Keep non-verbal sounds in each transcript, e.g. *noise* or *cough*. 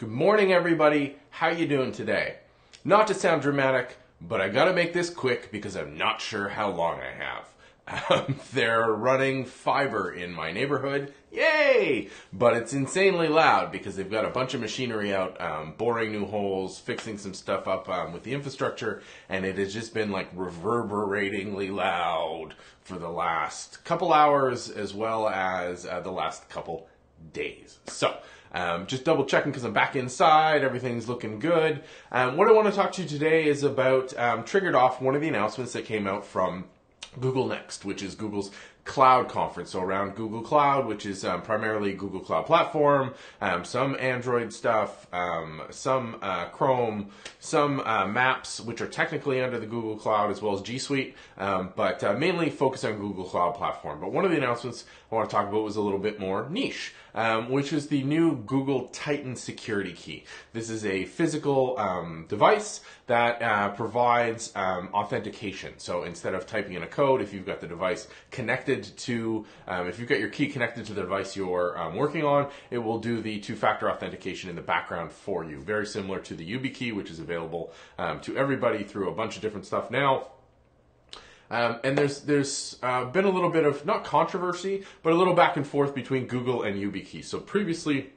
Good morning, everybody. How you doing today? Not to sound dramatic, but I gotta make this quick because I'm not sure how long I have. Um, *laughs* they're running fiber in my neighborhood. Yay! But it's insanely loud because they've got a bunch of machinery out, um, boring new holes, fixing some stuff up um, with the infrastructure, and it has just been like reverberatingly loud for the last couple hours as well as uh, the last couple days. So, um, just double checking because I'm back inside. Everything's looking good. Um, what I want to talk to you today is about um, triggered off one of the announcements that came out from Google Next, which is Google's cloud conference. So around Google Cloud, which is um, primarily Google Cloud Platform, um, some Android stuff, um, some uh, Chrome, some uh, Maps, which are technically under the Google Cloud, as well as G Suite, um, but uh, mainly focus on Google Cloud Platform. But one of the announcements I want to talk about was a little bit more niche, um, which is the new Google Titan Security Key. This is a physical um, device that uh, provides authentication. So instead of typing in a code, if you've got the device connected connected to, um, if you've got your key connected to the device you're um, working on, it will do the two-factor authentication in the background for you. Very similar to the YubiKey, which is available um, to everybody through a bunch of different stuff now. Um, and there's there's uh, been a little bit of not controversy, but a little back and forth between Google and YubiKey. So previously,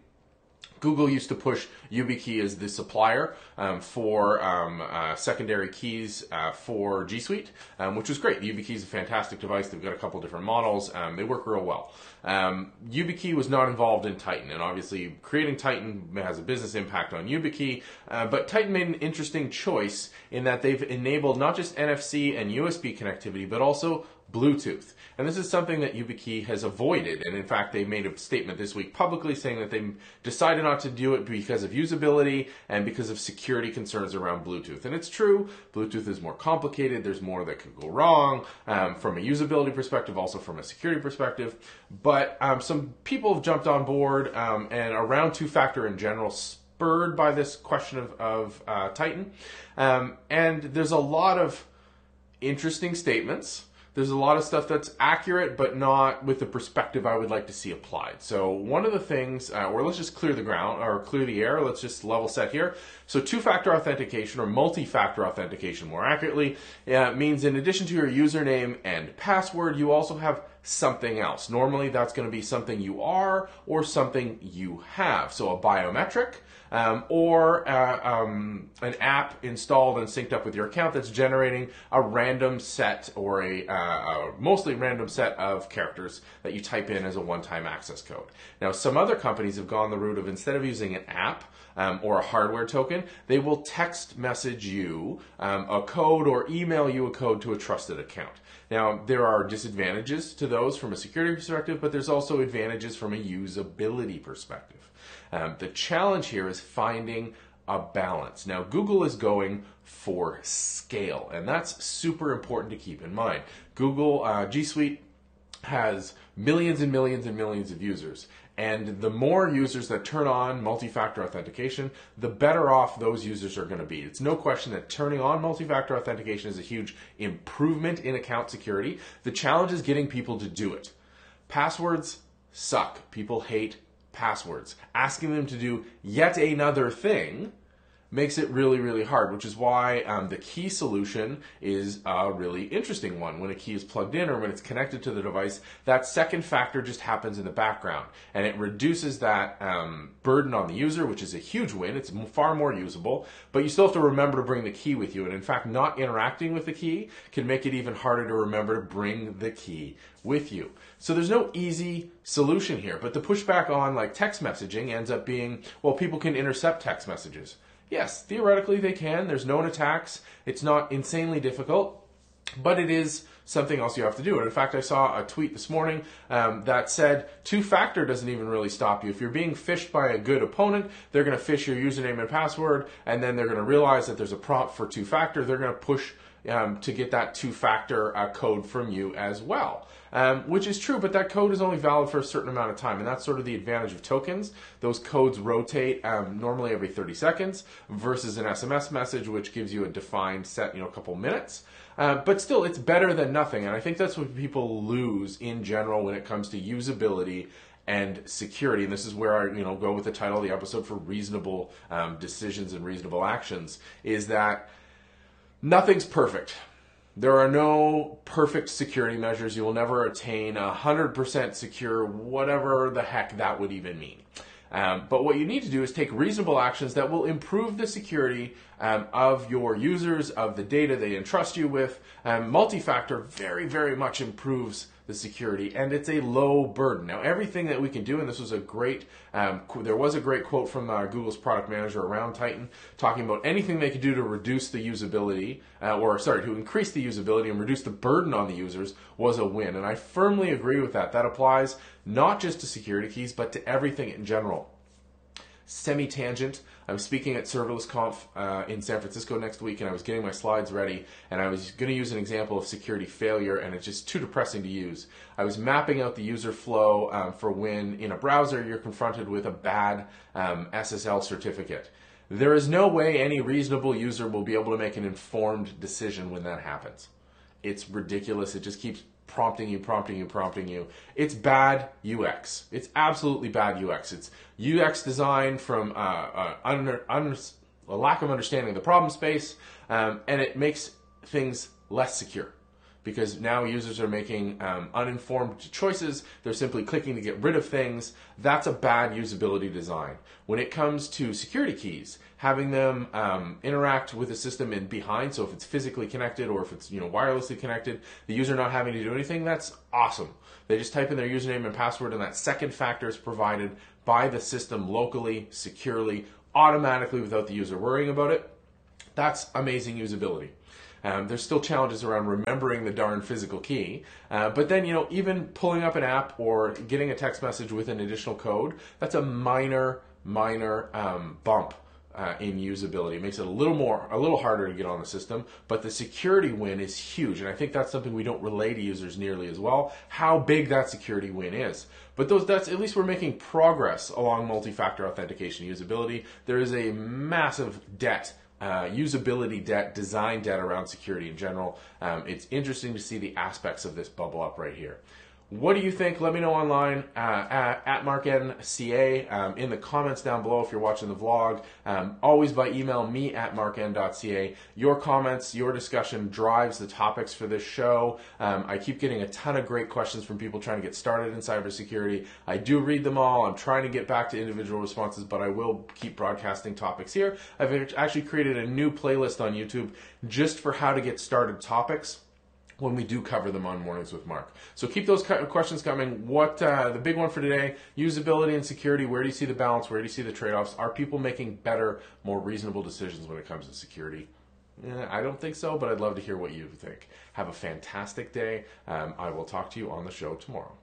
Google used to push YubiKey as the supplier um, for um, uh, secondary keys uh, for G Suite, um, which was great. YubiKey is a fantastic device. They've got a couple different models. Um, they work real well. Um, YubiKey was not involved in Titan, and obviously creating Titan has a business impact on YubiKey. Uh, but Titan made an interesting choice in that they've enabled not just NFC and USB connectivity, but also Bluetooth. And this is something that YubiKey has avoided. And in fact, they made a statement this week publicly saying that they decided not to do it because of usability and because of security concerns around Bluetooth. And it's true, Bluetooth is more complicated. There's more that could go wrong um, from a usability perspective, also from a security perspective. But um, some people have jumped on board um, and around two factor in general spurred by this question of, of uh, Titan. Um, and there's a lot of interesting statements there's a lot of stuff that's accurate, but not with the perspective I would like to see applied. So one of the things, uh, or let's just clear the ground or clear the air. Let's just level set here. So two-factor authentication or multi-factor authentication, more accurately, uh, means in addition to your username and password, you also have something else. Normally, that's going to be something you are or something you have. So a biometric um, or uh, um, an app installed and synced up with your account that's generating a random set or a, uh, a mostly random set of characters that you type in as a one-time access code. Now, some other companies have gone the route of instead of using an app um, or a hardware token, they will text message you um, a code or email you a code to a trusted account. Now, there are disadvantages to those from a security perspective, but there's also advantages from a usability perspective. Um, the challenge here is finding a balance. Now, Google is going for scale, and that's super important to keep in mind. Google uh, G Suite has millions and millions and millions of users. And the more users that turn on multi-factor authentication, the better off those users are going to be. It's no question that turning on multi-factor authentication is a huge improvement in account security. The challenge is getting people to do it. Passwords suck. People hate passwords. Asking them to do yet another thing makes it really, really hard, which is why um, the key solution is a really interesting one. When a key is plugged in or when it's connected to the device, that second factor just happens in the background and it reduces that um, burden on the user, which is a huge win. It's far more usable, but you still have to remember to bring the key with you. And in fact, not interacting with the key can make it even harder to remember to bring the key with you. So there's no easy solution here, but the pushback on like text messaging ends up being, well, people can intercept text messages. Yes, theoretically they can. There's known attacks. It's not insanely difficult, but it is something else you have to do. And in fact, I saw a tweet this morning um, that said two-factor doesn't even really stop you. If you're being phished by a good opponent, they're going to phish your username and password, and then they're going to realize that there's a prompt for two-factor. They're going to push um, to get that two-factor uh, code from you as well. Um, which is true, but that code is only valid for a certain amount of time, and that's sort of the advantage of tokens. Those codes rotate um, normally every 30 seconds versus an SMS message, which gives you a defined set, you know, a couple minutes. Uh, but still, it's better than nothing, and I think that's what people lose in general when it comes to usability and security, and this is where I you know go with the title of the episode for reasonable um, decisions and reasonable actions, is that nothing's perfect. There are no perfect security measures. You will never attain 100% secure, whatever the heck that would even mean. Um, but what you need to do is take reasonable actions that will improve the security um, of your users, of the data they entrust you with. Um, multi-factor very, very much improves the security, and it's a low burden. Now, everything that we can do, and this was a great, um, there was a great quote from uh, Google's product manager around Titan, talking about anything they could do to reduce the usability, uh, or sorry, to increase the usability and reduce the burden on the users was a win. And I firmly agree with that. That applies not just to security keys, but to everything in general semi tangent. I'm speaking at Serverless Conf uh, in San Francisco next week, and I was getting my slides ready, and I was going to use an example of security failure, and it's just too depressing to use. I was mapping out the user flow um, for when in a browser you're confronted with a bad um, SSL certificate. There is no way any reasonable user will be able to make an informed decision when that happens. It's ridiculous. It just keeps prompting you, prompting you, prompting you. It's bad UX. It's absolutely bad UX. It's UX design from uh, uh, under, under, a lack of understanding of the problem space, um, and it makes things less secure because now users are making um, uninformed choices. They're simply clicking to get rid of things. That's a bad usability design. When it comes to security keys, having them um, interact with the system in behind, so if it's physically connected or if it's you know wirelessly connected, the user not having to do anything, that's awesome. They just type in their username and password, and that second factor is provided by the system locally, securely, automatically without the user worrying about it. That's amazing usability. Um, there's still challenges around remembering the darn physical key. Uh, but then, you know, even pulling up an app or getting a text message with an additional code, that's a minor, minor um, bump. Uh, in usability, it makes it a little more, a little harder to get on the system, but the security win is huge, and I think that's something we don't relay to users nearly as well. How big that security win is, but those, that's at least we're making progress along multi-factor authentication usability. There is a massive debt uh, usability debt, design debt around security in general. Um, it's interesting to see the aspects of this bubble up right here. What do you think? Let me know online uh, at, at MarkNCA um, in the comments down below if you're watching the vlog. Um, always by email, me at markn.ca. Your comments, your discussion drives the topics for this show. Um, I keep getting a ton of great questions from people trying to get started in cybersecurity. I do read them all. I'm trying to get back to individual responses, but I will keep broadcasting topics here. I've actually created a new playlist on YouTube just for how to get started topics when we do cover them on Mornings with Mark. So keep those questions coming. What uh, the big one for today? Usability and security. Where do you see the balance? Where do you see the trade-offs? Are people making better, more reasonable decisions when it comes to security? Eh, I don't think so, but I'd love to hear what you think. Have a fantastic day. Um, I will talk to you on the show tomorrow.